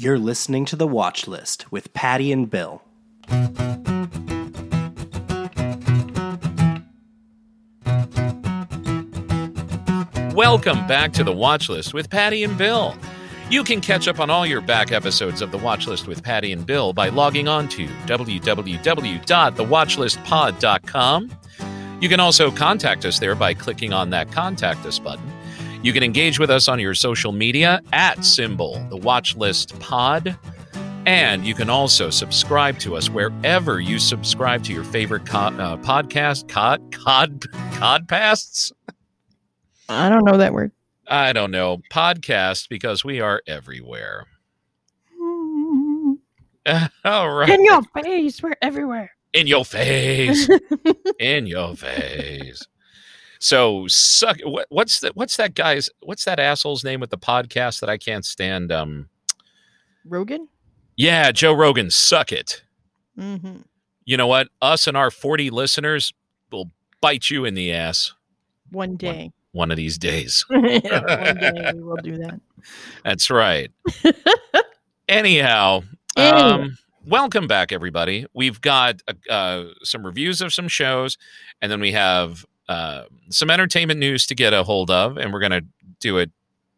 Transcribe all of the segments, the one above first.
You're listening to The Watch List with Pattie and Bill. Welcome back to The Watch List with Pattie and Bill. You can catch up on all your back episodes of The Watch List with Pattie and Bill by logging on to www.thewatchlistpod.com. You can also contact us there by clicking on that Contact Us button. You can engage with us on your social media at symbol the watch list pod. And you can also subscribe to us wherever you subscribe to your favorite co- uh, podcast, cod, cod, codpasts. I don't know that word. I don't know, podcast because we are everywhere. All right. In your face, we're everywhere. In your face. In your face. So suck. What, what's that? What's that guy's? What's that asshole's name with the podcast that I can't stand? Um, Rogan. yeah, Joe Rogan. Suck it. Mm-hmm. You know what? Us and our forty listeners will bite you in the ass One day. one of these days. yeah, one day we will do that. That's right. Anyhow, um, welcome back, everybody. We've got uh, uh, some reviews of some shows, and then we have uh, some entertainment news to get a hold of, and we're going to do it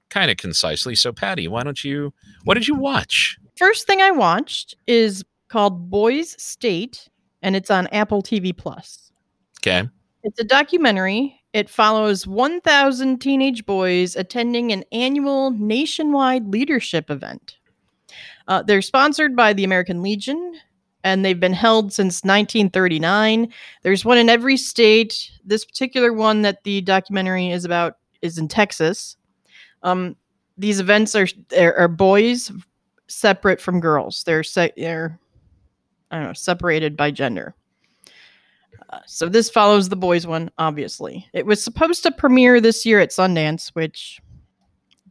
kind of concisely. So, Pattie, why don't you? What did you watch? First thing I watched is called Boys State, and it's on Apple TV Plus. Okay. It's a documentary. It follows 1,000 teenage boys attending an annual nationwide leadership event. Uh, they're sponsored by the American Legion, and they've been held since 1939. There's one in every state. This particular one that the documentary is about is in Texas. Um, these events are, are boys separate from girls. They're se- they're I don't know separated by gender. Uh, so this follows the boys one, obviously. It was supposed to premiere this year at Sundance, which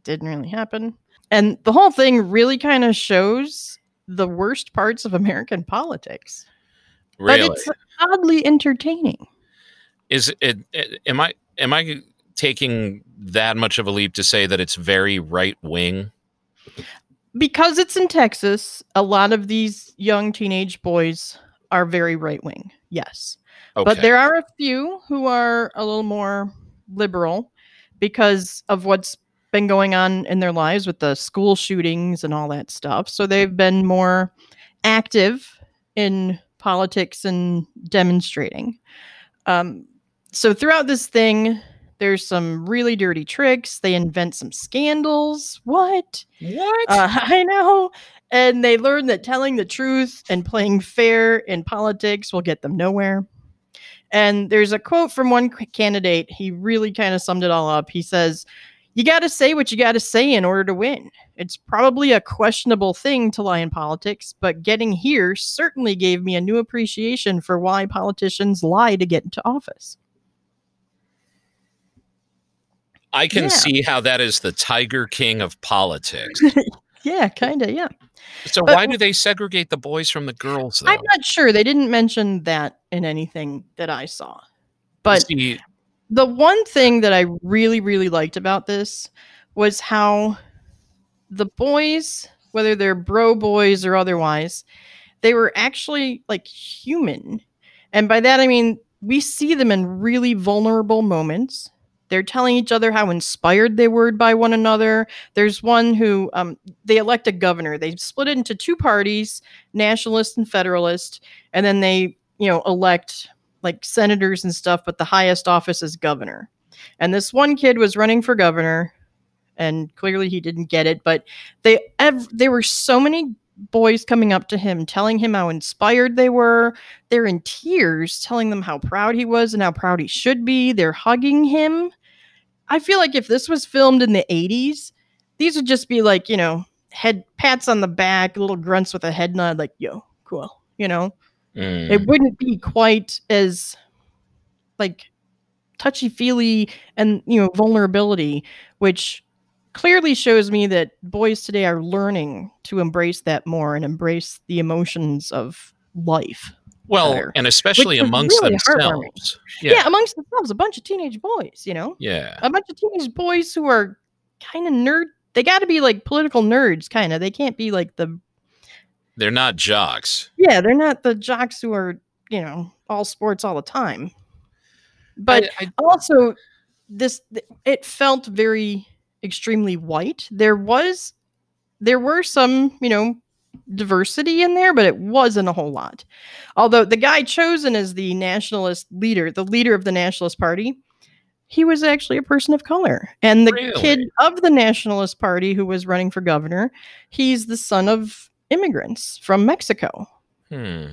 didn't really happen. And the whole thing really kind of shows the worst parts of American politics. Really? But it's oddly entertaining. Is it, it? Am I? Am I taking that much of a leap to say that it's very right wing? Because it's in Texas, a lot of these young teenage boys are very right wing. Yes. Okay. But there are a few who are a little more liberal because of what's been going on in their lives with the school shootings and all that stuff. So they've been more active in politics and demonstrating. Um, so throughout this thing, there's some really dirty tricks. They invent some scandals. What? what? Uh, I know. And they learn that telling the truth and playing fair in politics will get them nowhere. And there's a quote from one candidate. He really kind of summed it all up. He says, You got to say what you got to say in order to win. It's probably a questionable thing to lie in politics, but getting here certainly gave me a new appreciation for why politicians lie to get into office. I can yeah. see how that is the Tiger King of politics. Yeah, kind of. Yeah. So But- why do they segregate the boys from the girls though? I'm not sure. They didn't mention that in anything that I saw. But See, the one thing that I really, really liked about this was how the boys, whether they're bro boys or otherwise, they were actually like human. And by that, I mean, we see them in really vulnerable moments. They're telling each other how inspired they were by one another. There's one who um, they elect a governor. They split it into two parties, nationalist and federalist, and then they, you know, elect like senators and stuff, but the highest office is governor. And this one kid was running for governor, and clearly he didn't get it. But they ev- there were so many boys coming up to him, telling him how inspired they were. They're in tears, telling them how proud he was and how proud he should be. They're hugging him. I feel like if this was filmed in the 80s, these would just be like, you know, head pats on the back, little grunts with a head nod, like, yo, cool, you know? Mm, it wouldn't be quite as like touchy feely and you know vulnerability which clearly shows me that boys today are learning to embrace that more and embrace the emotions of life well, better, and especially amongst really themselves. yeah. Yeah, amongst themselves a bunch of teenage boys you know yeah. a bunch of teenage boys who are kind of nerd they got to be like political nerds, kind of. They can't be like the They're not jocks. yeah, they're not the jocks who are you know all sports all the time. But I- I- also, this it felt very extremely white. There was there were some you know diversity in there, but it wasn't a whole lot. Although the guy chosen as the nationalist leader, the leader of the nationalist party, he was actually a person of color. And the kid of the nationalist party who was running for governor, he's the son of immigrants from Mexico. hmm.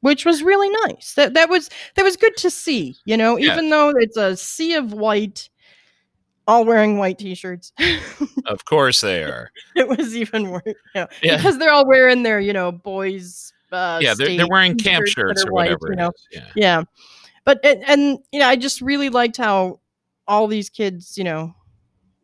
Which was really nice. That that was that was good to see, you know, Yeah. even though it's a sea of white, all wearing white t-shirts. Of course they are. it was even worse. You know, Yeah. because they're all wearing their, you know, boys. Uh, yeah, they're, they're wearing camp shirts or white, whatever you know. Yeah. Yeah, but and, and you know, I just really liked how all these kids, you know,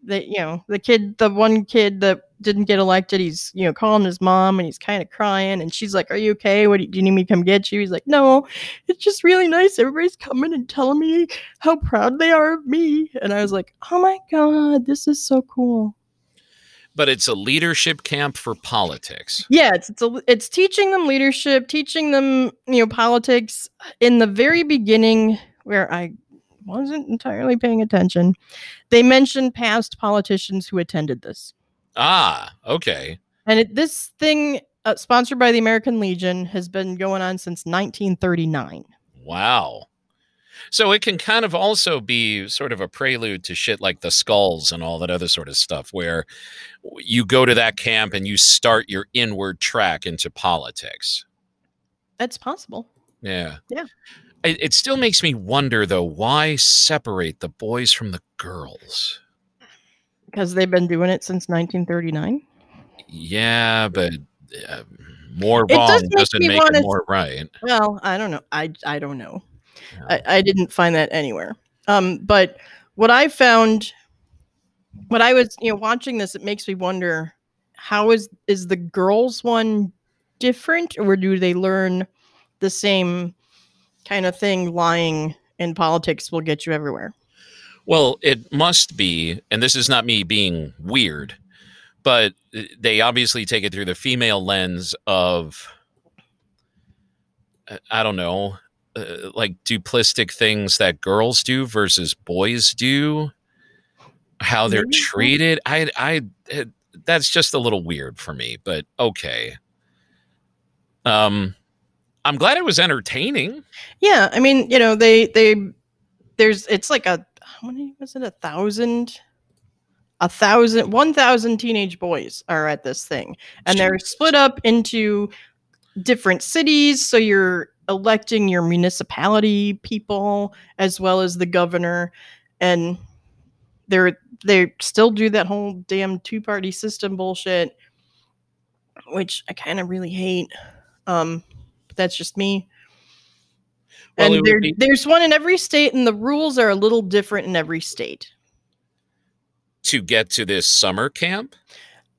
that you know, the kid, the one kid that didn't get elected, he's you know calling his mom and he's kind of crying, and she's like, "Are you okay? What do you, do you need me to come get you?" He's like, "No, it's just really nice. Everybody's coming and telling me how proud they are of me," and I was like, "Oh my god, this is so cool." But it's a leadership camp for politics. Yeah, it's it's, a, it's teaching them leadership, teaching them you know politics. In the very beginning, where I wasn't entirely paying attention, they mentioned past politicians who attended this, Ah, okay. and it, this thing uh, sponsored by the American Legion has been going on since 1939. Wow. So it can kind of also be sort of a prelude to shit like the skulls and all that other sort of stuff, where you go to that camp and you start your inward track into politics. That's possible. Yeah. Yeah. It, it still makes me wonder, though, why separate the boys from the girls? Because they've been doing it since 1939. Yeah, but uh, more wrong does make doesn't make it more right. Well, I don't know. I I don't know. I, I didn't find that anywhere. Um, but what I found, what I was, you know, watching this, it makes me wonder how is is the girls one different, or do they learn the same kind of thing? Lying in politics will get you everywhere. Well, it must be, and this is not me being weird, but they obviously take it through the female lens of, uh, I don't know, uh, like duplistic things that girls do versus boys do, how they're so. treated. I, I, that's just a little weird for me, but okay. Um, I'm glad it was entertaining. Yeah, I mean, you know, they they there's it's like a how many was it? A thousand? A thousand one thousand teenage boys are at this thing. And they're split up into different cities so you're electing your municipality people as well as the governor. And they're they still do that whole damn two party system bullshit which i kind of really hate. Um but that's just me Well, and there, be- there's one in every state and the rules are a little different in every state to get to this summer camp.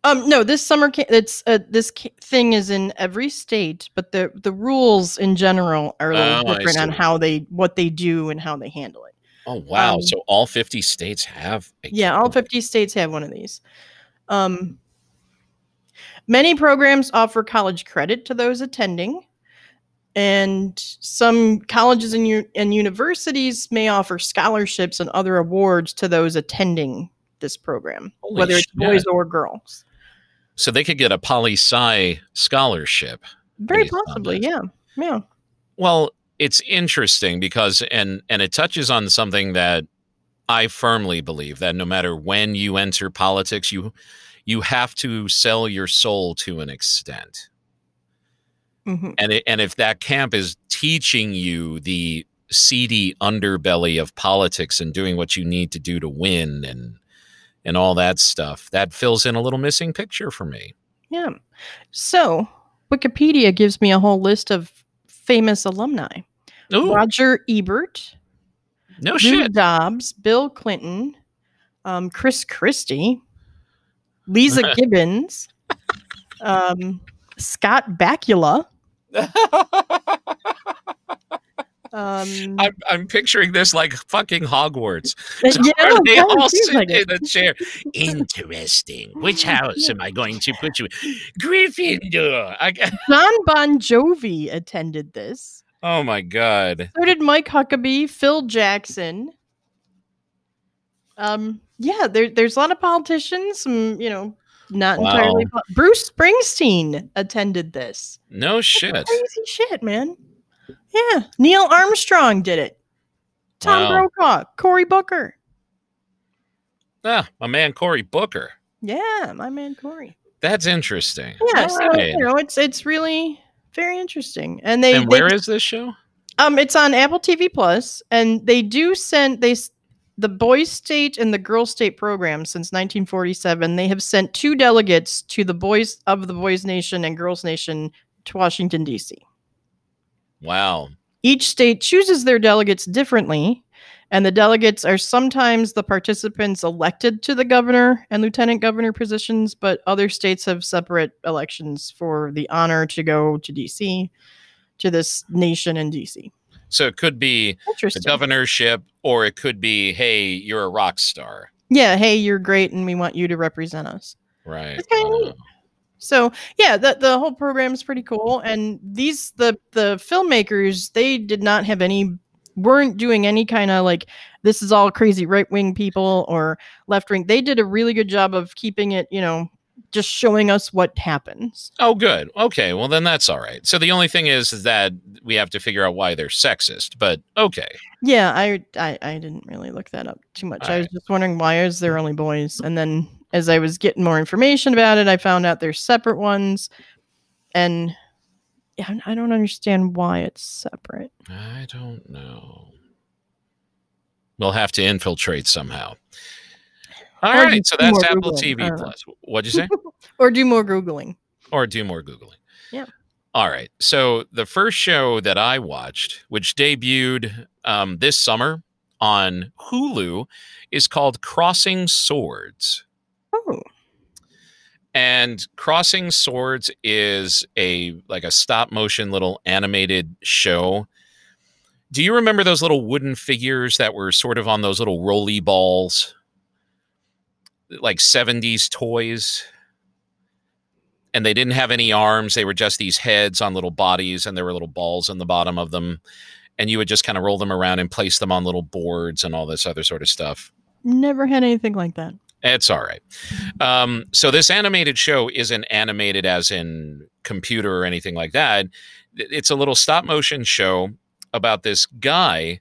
Um, no, this summer camp. It's uh, this ca- thing is in every state, but the the rules in general are a little Oh, different on how they what they do and how they handle it. Oh wow! Um, so all fifty states have. Yeah, all 50 states have one of these. Um, many programs offer college credit to those attending, and some colleges and, u- and universities may offer scholarships and other awards to those attending this program, Holy whether it's shit. boys or girls. So they could get a poli sci scholarship. Very possibly, yeah, yeah. Well, it's interesting because and and it touches on something that I firmly believe that no matter when you enter politics, you you have to sell your soul to an extent. Hmm And it, and if that camp is teaching you the seedy underbelly of politics and doing what you need to do to win and and all that stuff, that fills in a little missing picture for me. Yeah. So Wikipedia gives me a whole list of famous alumni. Ooh, Roger Ebert, no Lou shit. Dobbs, Bill Clinton, um, Chris Christie, Leeza Gibbons, um, Scott Bakula, Um, I'm, I'm picturing this like fucking Hogwarts. So yeah, they all seems sit like in a chair. Interesting. Which house am I going to put you? in? Gryffindor. I, John Bon Jovi attended this. oh my god. So did Mike Huckabee, Phil Jackson. Um, yeah, there, there's a lot of politicians. Some, you know, not Wow. entirely. Bruce Springsteen attended this. No shit. Crazy shit, man. Yeah, Neil Armstrong did it. Tom Wow. Brokaw, Cory Booker. Ah, my man Cory Booker. Yeah, my man Cory. That's interesting. Yeah, so right. you know, it's it's really very interesting. And they, and they where is this show? Um, it's on Apple TV Plus, and they do send they the boys state and the girls state program since 1947. They have sent two delegates to the boys of the Boys Nation and Girls Nation to Washington D.C. Wow. Each state chooses their delegates differently, and the delegates are sometimes the participants elected to the governor and lieutenant governor positions, but other states have separate elections for the honor to go to D.C. to this nation in D.C. So it could be the governorship, or it could be, hey, you're a rock star. yeah, hey, you're great, and we want you to represent us. Right. That's kinda neat. So yeah, the the whole program is pretty cool. And these the the filmmakers they did not have any weren't doing any kind of like this is all crazy right wing people or left wing. They did a really good job of keeping it, you know, just showing us what happens. Oh, good. Okay. Well, then that's all right. So the only thing is, that we have to figure out why they're sexist. But okay. Yeah, I I, I didn't really look that up too much. I was just wondering why is there only boys, and then as I was getting more information about it, I found out there's separate ones, and yeah, I don't understand why it's separate. I don't know. We'll have to infiltrate somehow. All Or right. So that's Apple Googling. TV don't. Plus. What'd you say? Or do more googling. or do more Googling. Yeah. All right. So the first show that I watched, which debuted um, this summer on Hulu, is called Crossing Swords. Oh, And Crossing Swords is a like a stop motion little animated show. Do you remember those little wooden figures that were sort of on those little roly balls? Like 70s toys? And they didn't have any arms. They were just these heads on little bodies, and there were little balls in the bottom of them. And you would just kind of roll them around and place them on little boards and all this other sort of stuff. never had anything like that. It's all right. Um, so this animated show isn't animated as in computer or anything like that. It's a little stop motion show about this guy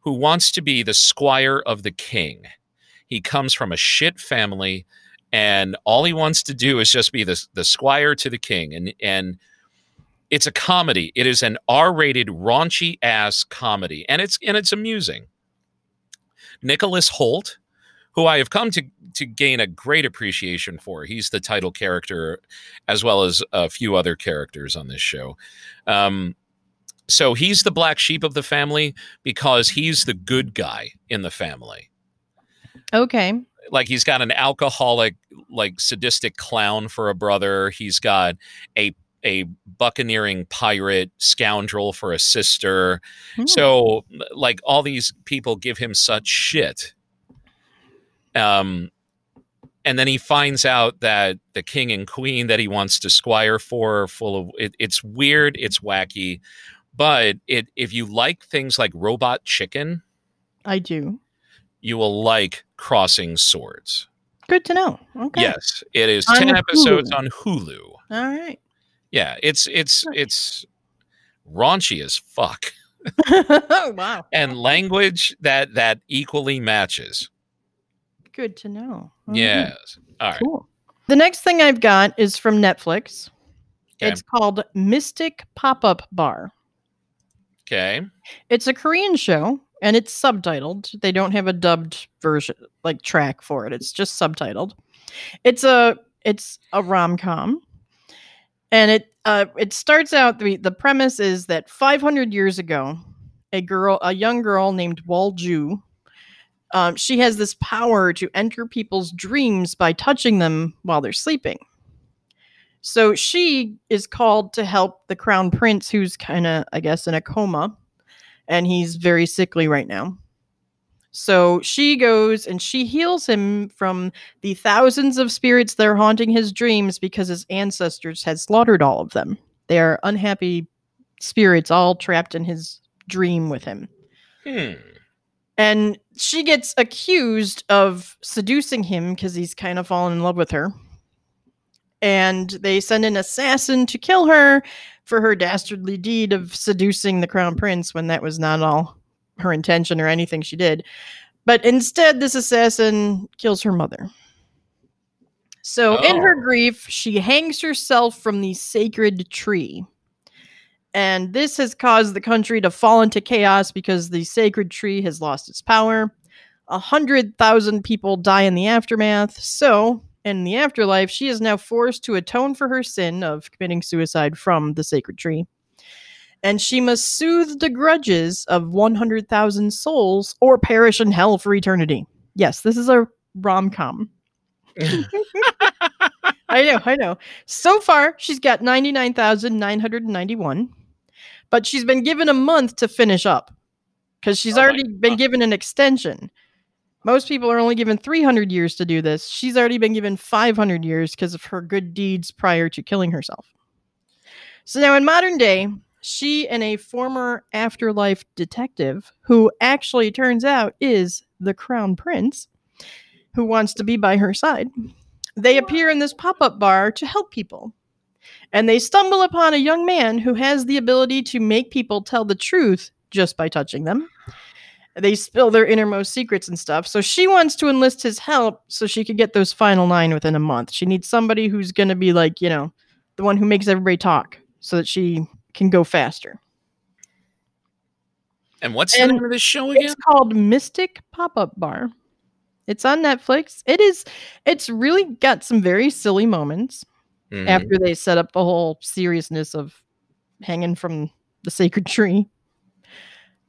who wants to be the squire of the king. He comes from a shit family, and all he wants to do is just be the the squire to the king. And and it's a comedy. It is an R-rated, raunchy ass comedy, and it's and it's amusing. Nicholas Hoult who I have come to to gain a great appreciation for. He's the title character, as well as a few other characters on this show. Um, so he's the black sheep of the family because he's the good guy in the family. Okay. Like he's got an alcoholic, like sadistic clown for a brother. He's got a a buccaneering pirate scoundrel for a sister. Hmm. So like all these people give him such shit. Um and then he finds out that the king and queen that he wants to squire for are full of it, it's weird, it's wacky, but it if you like things like Robot Chicken, I do. you will like Crossing Swords. Good to know. Okay. Yes, it is On 10 episodes Hulu. on Hulu. All right. Yeah, it's it's it's raunchy as fuck oh wow. and language that that equally matches. Good to know. Mhm. Yes. All right. Cool. The next thing I've got is from Netflix. Okay. It's called Mystic Pop Up Bar. Okay. It's a Korean show and it's subtitled. They don't have a dubbed version like track for it. It's just subtitled. It's a it's a rom-com. And it uh it starts out the the premise is that 500 years ago, a girl a young girl named Walju um, she has this power to enter people's dreams by touching them while they're sleeping. So she is called to help the crown prince, who's kind of, I guess, in a coma. And he's very sickly right now. So she goes and she heals him from the thousands of spirits that are haunting his dreams because his ancestors had slaughtered all of them. They are unhappy spirits all trapped in his dream with him. Hmm. And she gets accused of seducing him because he's kind of fallen in love with her. And they send an assassin to kill her for her dastardly deed of seducing the crown prince when that was not all her intention or anything she did. But instead, this assassin kills her mother. So, in her Oh. grief, she hangs herself from the sacred tree. And this has caused the country to fall into chaos because the sacred tree has lost its power. A hundred thousand people die in the aftermath. So, in the afterlife, she is now forced to atone for her sin of committing suicide from the sacred tree. And she must soothe the grudges of 100,000 souls or perish in hell for eternity. Yes, this is a rom com. I know, I know. So far, she's got 99,991, but she's been given a month to finish up because she's Oh already been given an extension. Most people are only given 300 years to do this. She's already been given 500 years because of her good deeds prior to killing herself. So now in modern day, she and a former afterlife detective, who actually turns out is the crown prince, who wants to be by her side, they appear in this pop up bar to help people. And they stumble upon a young man who has the ability to make people tell the truth just by touching them. They spill their innermost secrets and stuff. So she wants to enlist his help so she could get those final nine within a month. She needs somebody who's going to be like, you know, the one who makes everybody talk so that she can go faster. And what's the name of this show again? It's called Mystic Pop Up Bar. It's on Netflix. It is it's really got some very silly moments Mhm. after they set up the whole seriousness of hanging from the sacred tree.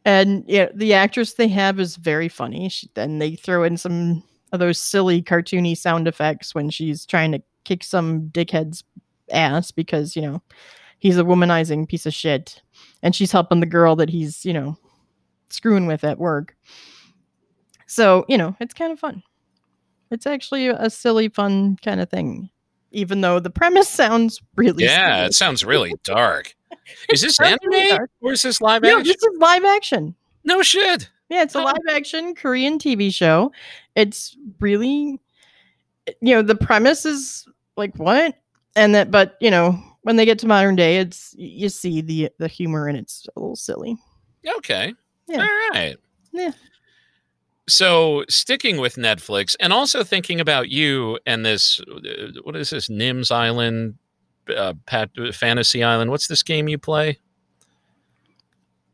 And yeah, the actress they have is very funny. She, then they throw in some of those silly cartoony sound effects when she's trying to kick some dickhead's ass because, you know, he's a womanizing piece of shit. And she's helping the girl that he's, you know, screwing with at work. So, you know, it's kind of fun. It's actually a silly, fun kind of thing, even though the premise sounds really Yeah, silly. it sounds really dark. Is this anime or is this live No, action? this is live action. No shit. Yeah, it's a Oh. live action Korean TV show. It's really, you know, the premise is like what, and that, but you know, when they get to modern day, it's you see the the humor and it's a little silly. Okay. Yeah. All right. Yeah. So sticking with Netflix and also thinking about you and this, uh, what is this? Nims Island, uh, Pat, Fantasy Island. What's this game you play?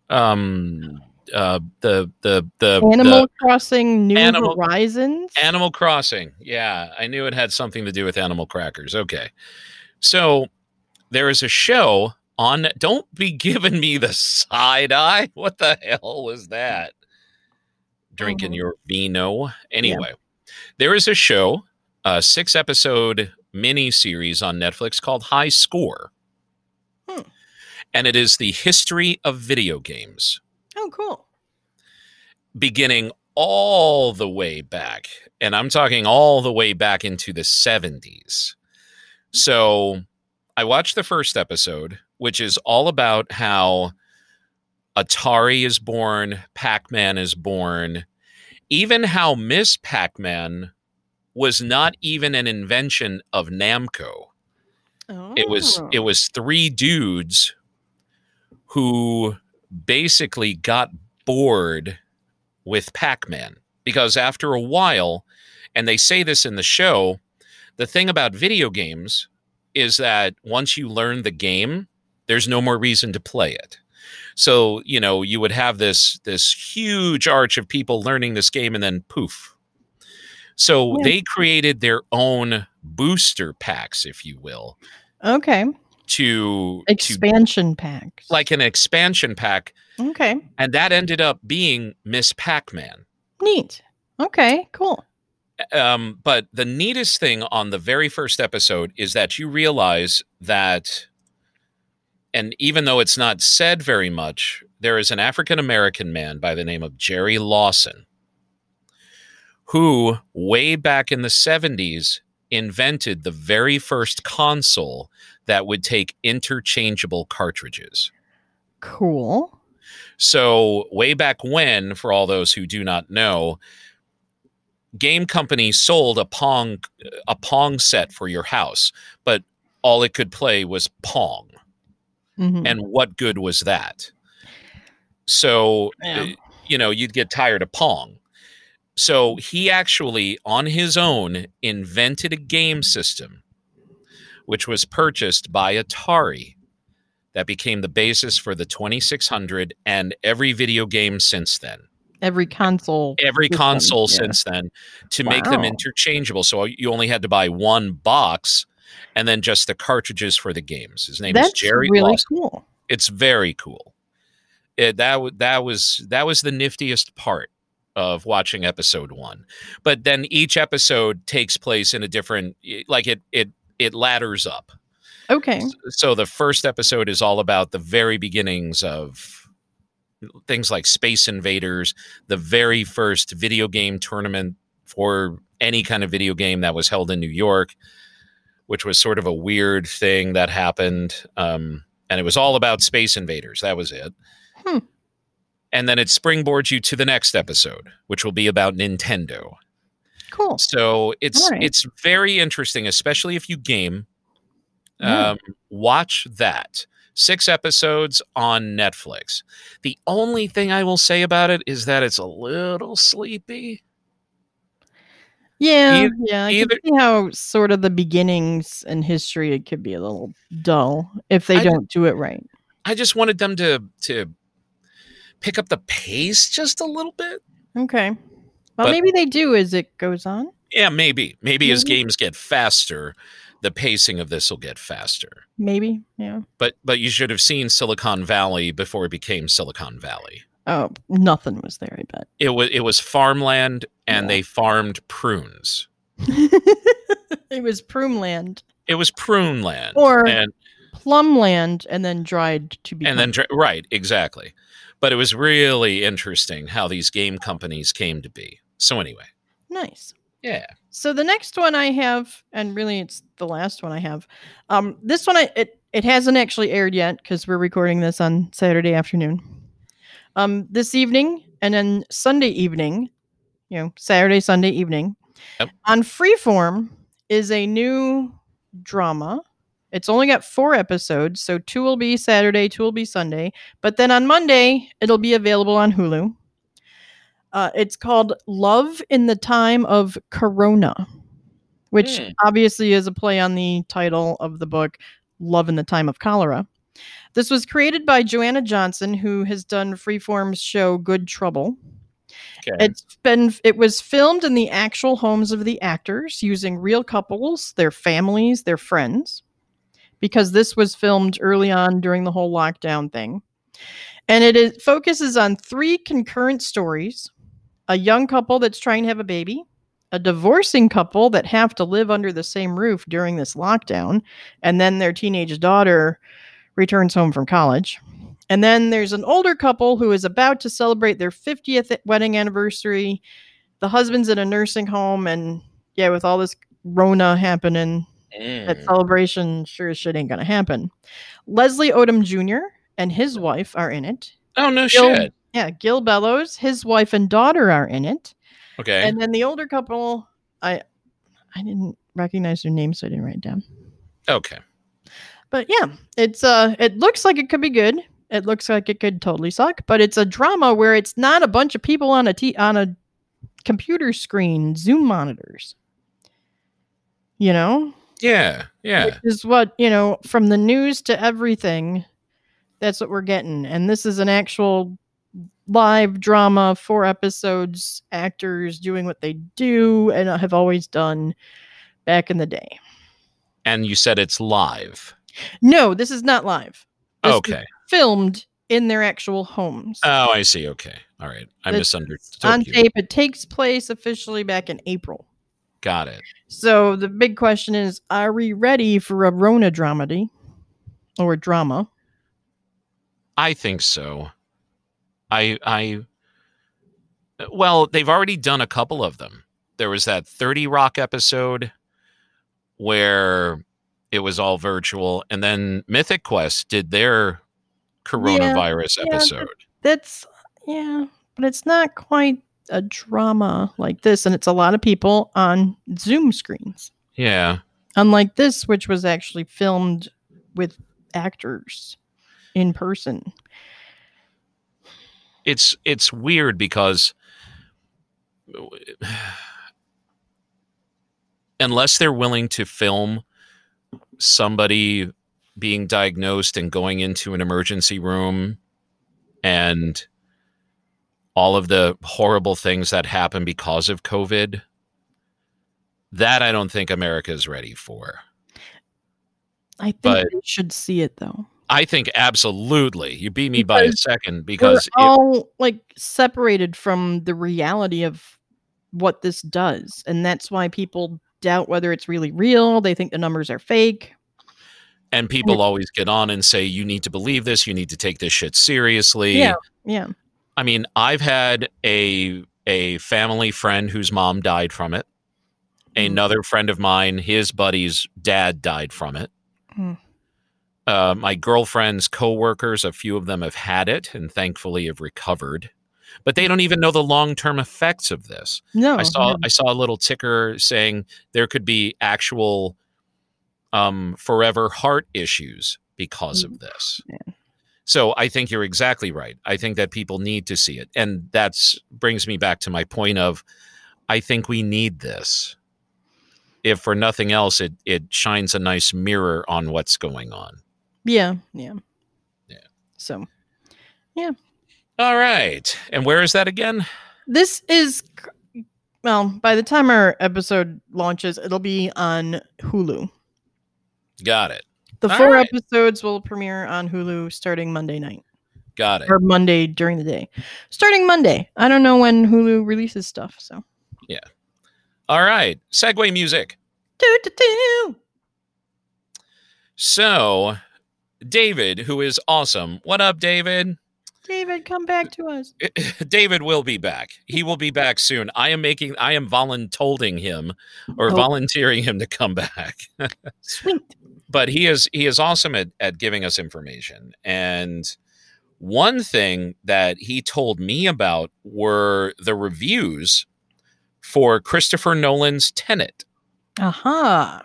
Um, uh, the the the Animal the Crossing: New Animal- Horizons. Animal Crossing. Yeah, I knew it had something to do with animal crackers. Okay, so there is a show on. Don't be giving me the side eye. What the hell was that? Drinking Mhm. your vino. Anyway, there is a show, a six episode mini series on Netflix called High Score. Hmm. And it is the history of video games oh, cool. beginning all the way back. And I'm talking all the way back into the 70s. So I watched the first episode, which is all about how Atari is born, Pac Man is born, even how Miss Pac Man was not even an invention of Namco it was Oh. it was three dudes who basically got bored with Pac-Man because after a while and they say this in the show the thing about video games is that once you learn the game there's no more reason to play it so you know you would have this this huge arch of people learning this game and then poof so Yeah. they created their own booster packs if you will okay. to to Expansion packs. like an expansion pack okay, and that ended up being miss pac-man neat. Okay, cool. um, but the neatest thing on the very first episode is that you realize that and even though it's not said very much, there is an African American man by the name of Jerry Lawson who, way back in the 70s, invented the very first console that would take interchangeable cartridges. Cool. So, way back when, for all those who do not know, game companies sold a Pong a Pong set for your house, but all it could play was Pong. Mhm. And what good was that? So, Yeah. you know, you'd get tired of Pong. So, he actually, on his own, invented a game system which was purchased by Atari that became the basis for the 2600 and every video game since then. Every console. Every system, console yeah. since then to make them interchangeable. So you only had to buy one box and then just the cartridges for the games. His name That's is Jerry really Lawson cool. it's very cool. It, that that was that was the niftiest part of watching episode one. But then each episode takes place in a different like it it it ladders up. Okay. So the first episode is all about the very beginnings of things like Space Invaders, the very first video game tournament for any kind of video game that was held in New York, which was sort of a weird thing that happened. Um, and it was all about Space Invaders. That was it. Hmm. And then it springboards you to the next episode, which will be about Nintendo. Cool. So it's right. it's very interesting, especially if you game. Yeah. Um, watch that. Six episodes on Netflix. The only thing I will say about it is that it's a little sleepy. Yeah, Either- yeah. I either- can see how sort of the beginnings and history it could be a little dull if they I don't do it right. I just wanted them to to pick up the pace just a little bit. Okay. Well, But- maybe they do as it goes on. Yeah, maybe. Maybe as games get faster, the pacing of this will get faster. Maybe. Yeah. But but you should have seen Silicon Valley before it became Silicon Valley. Oh, nothing was there. I bet. It was it was farmland and Yeah. they farmed prunes. it was prune land It was prune land. or and plum land, and then dried to be. and then right, exactly. But it was really interesting how these game companies came to be. So anyway, nice. yeah. So the next one I have, and really it's the last one I have. Um, this one I it it hasn't actually aired yet because we're recording this on Saturday afternoon. Um, this evening and then Sunday evening, you know, Saturday Sunday evening, Yep. on Freeform is a new drama. It's only got four episodes, so two will be Saturday, two will be Sunday. But then on Monday, it'll be available on Hulu. Uh, it's called Love in the Time of Corona, which Hmm. obviously is a play on the title of the book, Love in the Time of Cholera. This was created by Joanna Johnson, who has done Freeform's show Good Trouble. Okay. It's been it was filmed in the actual homes of the actors using real couples, their families, their friends. Because this was filmed early on during the whole lockdown thing. And it is, focuses on three concurrent stories a young couple that's trying to have a baby, a divorcing couple that have to live under the same roof during this lockdown, and then their teenage daughter returns home from college. And then there's an older couple who is about to celebrate their 50th wedding anniversary. The husband's in a nursing home, and yeah, with all this Rona happening, that celebration sure as shit ain't gonna happen. Leslie Odom Jr. and his wife are in it. Oh no Gil- shit. Yeah, Gil Bellows, his wife and daughter are in it. Okay. And then the older couple, I I didn't recognize their names, so I didn't write it down. okay. But yeah, it's uh it looks like it could be good. It looks like it could totally suck, but it's a drama where it's not a bunch of people on a t- on a computer screen, Zoom monitors. You know? Yeah. Yeah. Which is what, you know, from the news to everything, that's what we're getting. And this is an actual live drama, four episodes, actors doing what they do and have always done back in the day. And you said it's live. No, this is not live. This is Okay. filmed in their actual homes. Oh, I see. Okay. All right. I misunderstood on you. tape, it takes place officially back in April. Got it. So the big question is, are we ready for a Rona dramedy or drama? I think so. I I well, they've already done a couple of them. There was that 30 Rock episode where it was all virtual and then Mythic Quest did their coronavirus Yeah, but- episode. That's yeah, but it's not quite a drama like this, and it's a lot of people on Zoom screens. Yeah. Unlike this, which was actually filmed with actors in person. it's it's weird because unless they're willing to film somebody being diagnosed and going into an emergency room and all of the horrible things that happen because of covid that i don't think america is ready for I think But- they should see it though. i think absolutely you beat me by a Because second We're because it- all like separated from the reality of what this does, and that's why people doubt whether it's really real. They think the numbers are fake. and people always get on and say you need to believe this you need to take this shit seriously Yeah. Yeah. I mean i've had a a family friend whose mom died from it Mm. another friend of mine his buddy's dad died from it Mm. uh, my girlfriend's coworkers a few of them have had it and thankfully have recovered but they don't even know the long-term effects of this No. I saw no. I saw a little ticker saying there could be actual um forever heart issues because of this. Yeah. So I think you're exactly right. I think that people need to see it. And that's brings me back to my point of I think we need this. If for nothing else it it shines a nice mirror on what's going on. Yeah. Yeah. Yeah. So yeah. All right. And where is that again? this is well, by the time our episode launches, it'll be on Hulu. Got it. The All four right. episodes will premiere on Hulu starting Monday night Got it. or Monday during the day. Starting Monday. I don't know when Hulu releases stuff, so. Yeah. All right. Segue music. So, David, who is awesome. What up, David? David, come back to us. David will be back. He will be back soon. I am making, I am voluntolding him or Oh. volunteering him to come back. Sweet. But he is, he is awesome at, at giving us information. And one thing that he told me about were the reviews for Christopher Nolan's Tenet. Aha.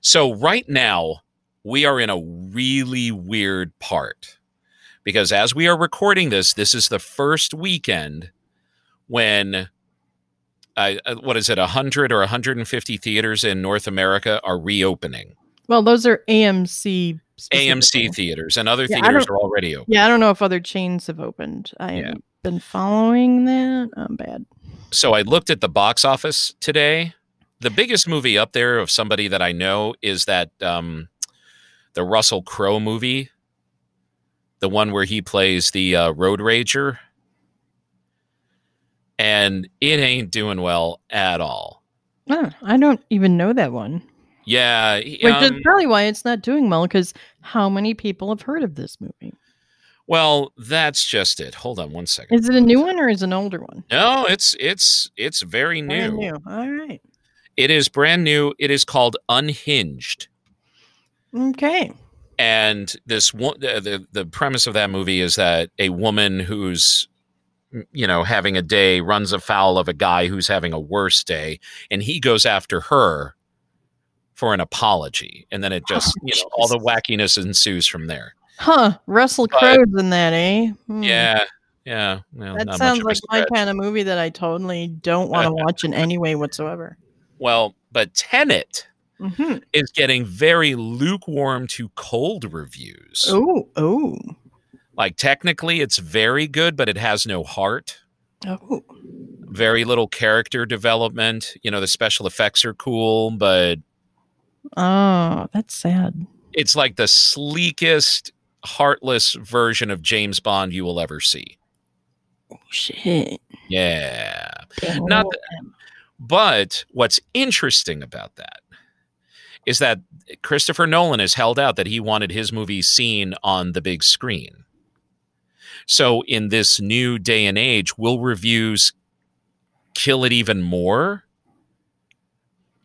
So right now we are in a really weird part because as we are recording this, this is the first weekend when uh, what is it, 100 or 150 theaters in North America are reopening. Well, those are AMC. AMC theaters and other Yeah, theaters are already open. Yeah, I don't know if other chains have opened. I Yeah. haven't been following that. I'm bad. So I looked at the box office today. The biggest movie up there of somebody that I know is that um, the Russell Crowe movie, the one where he plays the uh, road rager, and it ain't doing well at all. Oh, I don't even know that one. Yeah, Which is um, probably why it's not doing well because how many people have heard of this movie? well, that's just it. Hold on one second. Is it a new one or is it an older one? No, it's it's it's very new. Brand new. All right. It is brand new. It is called Unhinged. Okay. and this one the, the the premise of that movie is that a woman who's you know having a day runs afoul of a guy who's having a worse day and he goes after her for an apology and then it just Oh, you know all the wackiness ensues from there Huh. Russell Crowe's in that, eh? Hmm. yeah yeah well, That sounds like my kind of movie that I totally don't want to watch in any way whatsoever. well but tenet hmm is getting very lukewarm to cold reviews Oh, oh, like technically it's very good but it has no heart oh. very little character development. You know, the special effects are cool, but Oh, that's sad. it's like the sleekest, heartless version of James Bond you will ever see. Oh, shit. Yeah. Not. But what's interesting about that is that Christopher Nolan has held out that he wanted his movie seen on the big screen. So in this new day and age, will reviews kill it even more?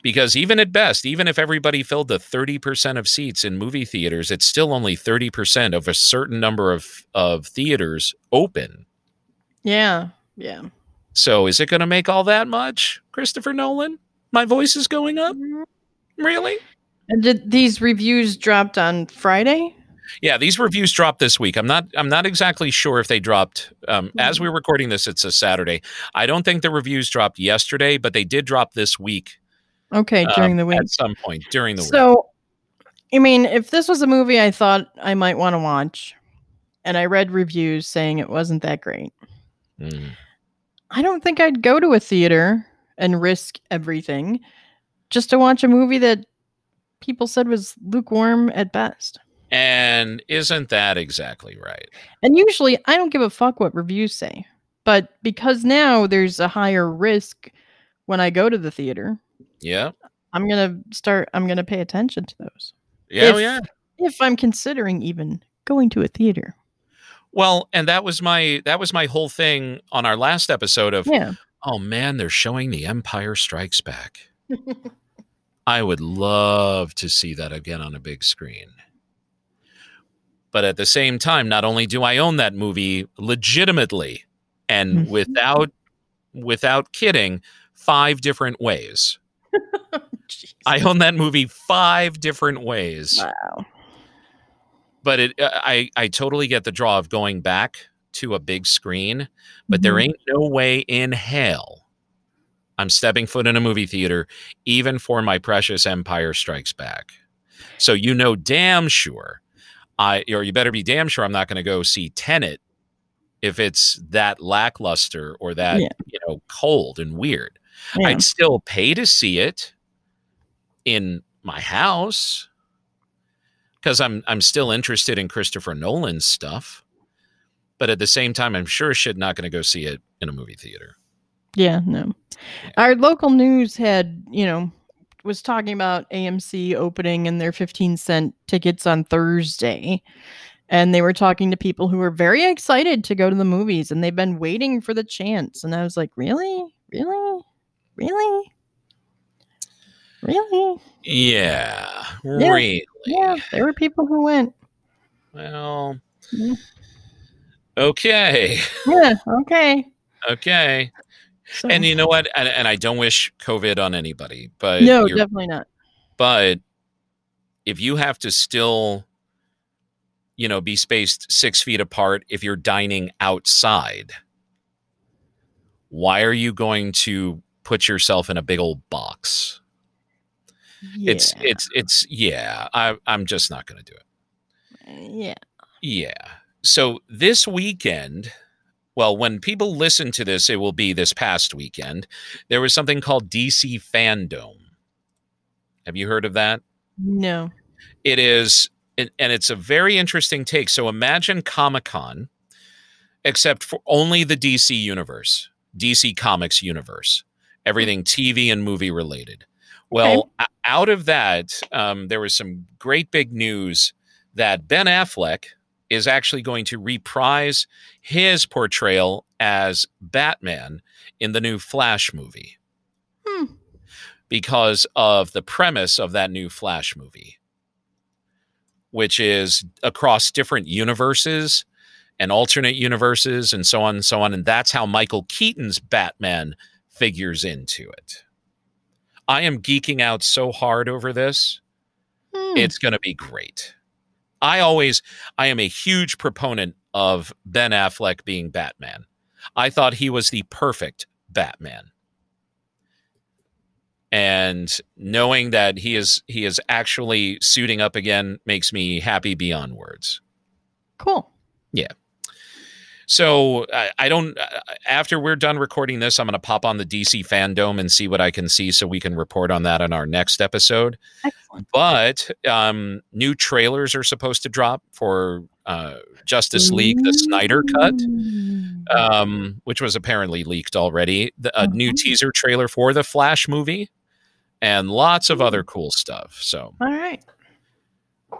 Because even at best, even if everybody filled the 30% of seats in movie theaters, it's still only 30% of a certain number of, of theaters open. Yeah. Yeah. So is it going to make all that much, Christopher Nolan? My voice is going up? Really? And did these reviews dropped on Friday? Yeah, these reviews dropped this week. I'm not I'm not exactly sure if they dropped um, as we're recording this it's a Saturday. I don't think the reviews dropped yesterday, but they did drop this week Okay, during um, the week. at some point during the week. So, I mean, if this was a movie I thought I might want to watch, and I read reviews saying it wasn't that great, Mm. I don't think I'd go to a theater and risk everything just to watch a movie that people said was lukewarm at best. And isn't that exactly right? And usually I don't give a fuck what reviews say. But because now there's a higher risk when I go to the theater, Yeah. I'm going to start, I'm going to pay attention to those. Yeah, If- yeah. If I'm considering even going to a theater. Well, and that was my that was my whole thing on our last episode of Yeah. oh man, they're showing The Empire Strikes Back. I would love to see that again on a big screen. But at the same time, not only do I own that movie legitimately and Mhm. without without kidding, five different ways. I own that movie five different ways. wow. But it uh, I I totally get the draw of going back to a big screen, but there Mhm. ain't no way in hell I'm stepping foot in a movie theater, even for my precious Empire Strikes Back. So you know damn sure, I or you better be damn sure I'm not going to go see Tenet if it's that lackluster or that Yeah. you know cold and weird. Yeah. I'd still pay to see it in my house because I'm I'm still interested in Christopher Nolan's stuff. But at the same time, I'm sure shit not going to go see it in a movie theater. Yeah, no. Our local news had, you know, was talking about AMC opening and their 15 cent tickets on Thursday. And they were talking to people who were very excited to go to the movies and they've been waiting for the chance. And I was like, really? Really? Really? Really? Yeah, Yeah. really. Yeah, there were people who went. Well, Yeah. okay, Yeah, okay. okay. So, And you know what? And, and I don't wish COVID on anybody, but no, definitely not. but if you have to still you know be spaced six feet apart if you're dining outside why are you going to put yourself in a big old box Yeah. it's it's yeah I, i'm just not going to do it. Yeah. yeah. So this weekend well when people listen to this it will be this past weekend there was something called dc Fandome. Have you heard of that? No. it is and and it's a very interesting take. So imagine comic-con except for only the dc universe dc comics universe hmm. everything tv and movie related well o- out of that um, there was some great big news that ben affleck is actually going to reprise his portrayal as batman in the new flash movie Hmm. because of the premise of that new Flash movie, which is across different universes and alternate universes and so on and so on. And that's how Michael Keaton's Batman figures into it. I am geeking out so hard over this. Hmm. It's going to be great. I always, I am a huge proponent of Ben Affleck being Batman. I thought he was the perfect Batman and knowing that he is he is actually suiting up again makes me happy beyond words cool. So i, I don't uh, after we're done recording this i'm going to pop on the dc Fandome and see what i can see so we can report on that in our next episode Excellent. but um, new trailers are supposed to drop for uh, justice league the snyder cut um, which was apparently leaked already. The, a new Mhm. teaser trailer for the Flash movie, and lots of other cool stuff. So All right.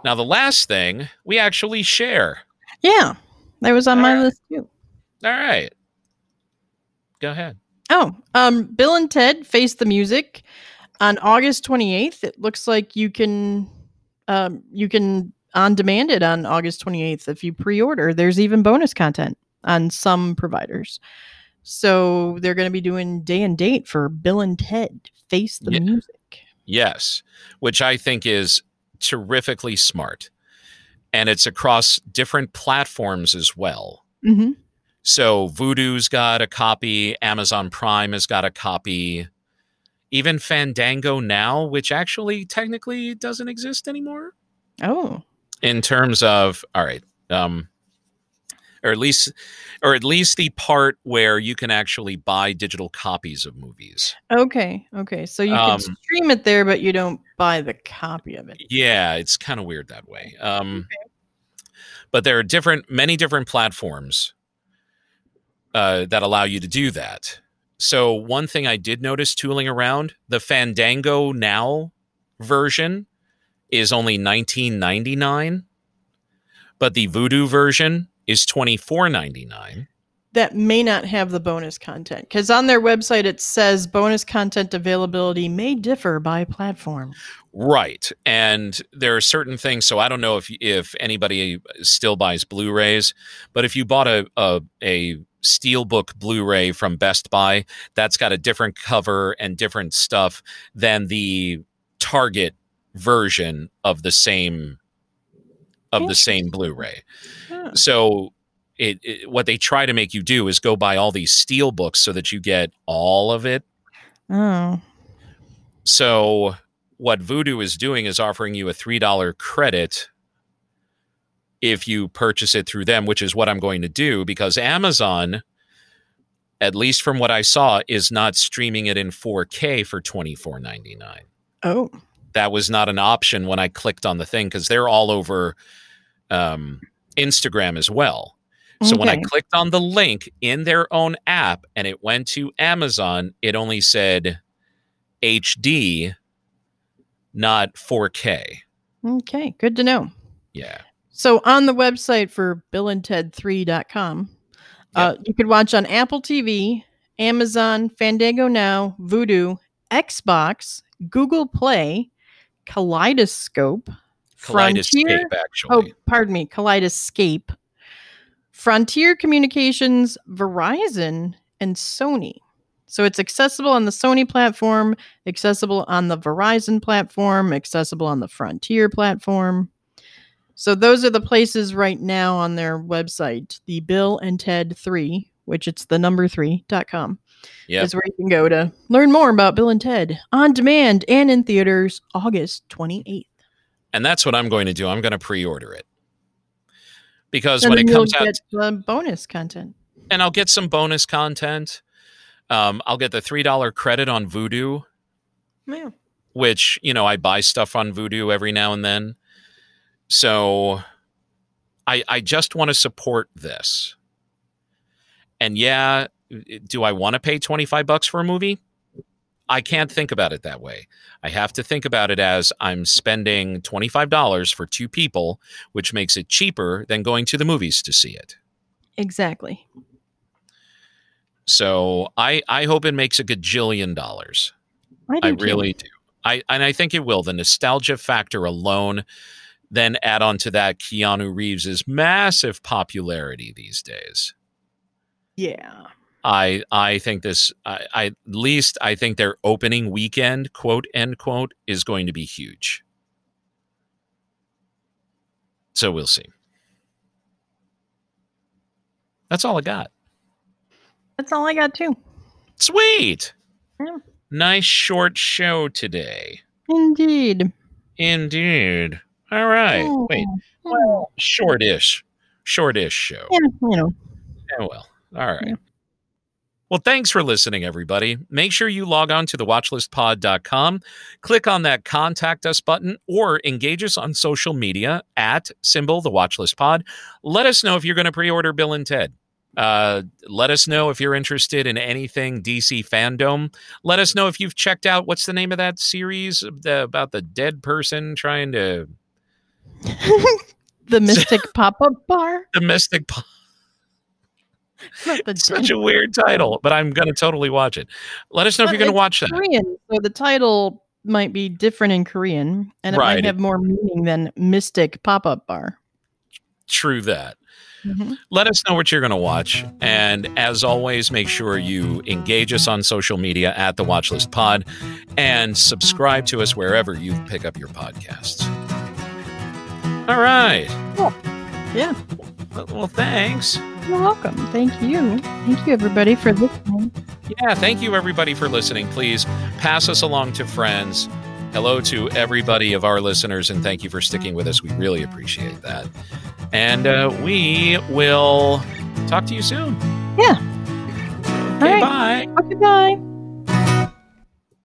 now the last thing we actually share. Yeah. That was on my Alright. list too. All right. Go ahead. Oh, um, Bill and Ted Face the Music on August 28th. It looks like you can, um, you can on demand it on August 28th if you pre-order. There's even bonus content on some providers. So they're going to be doing day and date for Bill and Ted Face the Yeah. Music. Yes, which I think is terrifically smart. And it's across different platforms as well. Mm-hmm. So Vudu's got a copy, Amazon Prime has got a copy, even Fandango now, which actually technically doesn't exist anymore Oh, in terms of all right, um, or at least, or at least the part where you can actually buy digital copies of movies. okay, okay. So you Um, can stream it there, but you don't buy the copy of it. Yeah, it's kind of weird that way. Um, But there are different, many different platforms uh, that allow you to do that. So one thing I did notice tooling around the Fandango Now version is only 19.99, but the Vudu version is 24.99. that may not have the bonus content because on their website it says bonus content availability may differ by platform. Right. And there are certain things. So I don't know if if anybody still buys Blu-rays, but if you bought a a, a Steelbook Blu-ray from Best Buy, that's got a different cover and different stuff than the Target version of the same of the same Blu-ray. Huh. So it, it what they try to make you do is go buy all these steel books so that you get all of it Oh, so what Vudu is doing is offering you a $3 credit if you purchase it through them, which is what I'm going to do because Amazon, at least from what I saw, is not streaming it in 4K for $24.99. oh, That was not an option when I clicked on the thing because they're all over um, Instagram as well. So when I clicked on the link in their own app and it went to Amazon, it only said HD, not 4K. okay, good to know. Yeah. So on the website for billandted3.com, uh, you could watch on Apple TV, Amazon, Fandango Now, Vudu, Xbox, Google Play, Kaleidoscope, Frontier. Kaleidoscape, Oh, pardon me, Kaleidoscape, Frontier Communications, Verizon, and Sony. So it's accessible on the Sony platform, accessible on the Verizon platform, accessible on the Frontier platform. So those are the places right now on their website, the Bill and Ted 3, which it's the number 3.com, Yep. is where you can go to learn more about Bill and Ted on demand and in theaters August 28th. And that's what I'm going to do. I'm going to pre order it. Because And when it comes out, get the bonus content. and I'll get some bonus content. Um, I'll get the $3 credit on Vudu. Yeah. which you know I buy stuff on Vudu every now and then. So I I just want to support this. And yeah, do I want to pay 25 bucks for a movie? I can't think about it that way. I have to think about it as I'm spending $25 for two people, which makes it cheaper than going to the movies to see it. Exactly. So I I hope it makes a gajillion dollars. I, I too. really do. I and I think it will. The nostalgia factor alone, then add on to that Keanu Reeves's massive popularity these days. Yeah. I I think this I, I at least I think their opening weekend quote end quote is going to be huge. So we'll see. That's all I got. That's all I got too. Sweet. Yeah. Nice short show today. Indeed. Indeed. All right. Oh. Wait. Oh, Well, shortish, shortish show. Yeah, you know. Yeah, well, all right. Yeah. Well, thanks for listening, everybody. Make sure you log on to the watchlistpod.com, click on that contact us button, or engage us on social media at symbol the watchlist pod. Let us know if you're going to pre order Bill and Ted. Uh, let us know if you're interested in anything DC Fandome. Let us know if you've checked out what's the name of that series the, about the dead person trying to the Mystic Pop Up Bar. the mystic po- Not the Such a weird title, but I'm going to totally watch it. Let us know if you're going to watch that. Korean, so the title might be different in Korean, and it Right. might have more meaning than Mystic Pop Up Bar. True that. Mhm. Let us know what you're going to watch. And as always, make sure you engage us on social media at the Watchlist Pod and subscribe to us wherever you pick up your podcasts. All right. Yeah, Well, thanks. you're welcome. Thank you. Thank you, everybody, for listening. Yeah, thank you everybody for listening. Please pass us along to friends. Hello to everybody of our listeners, and thank you for sticking with us. We really appreciate that. And uh, we will talk to you soon. Yeah. Okay, bye. Okay, bye.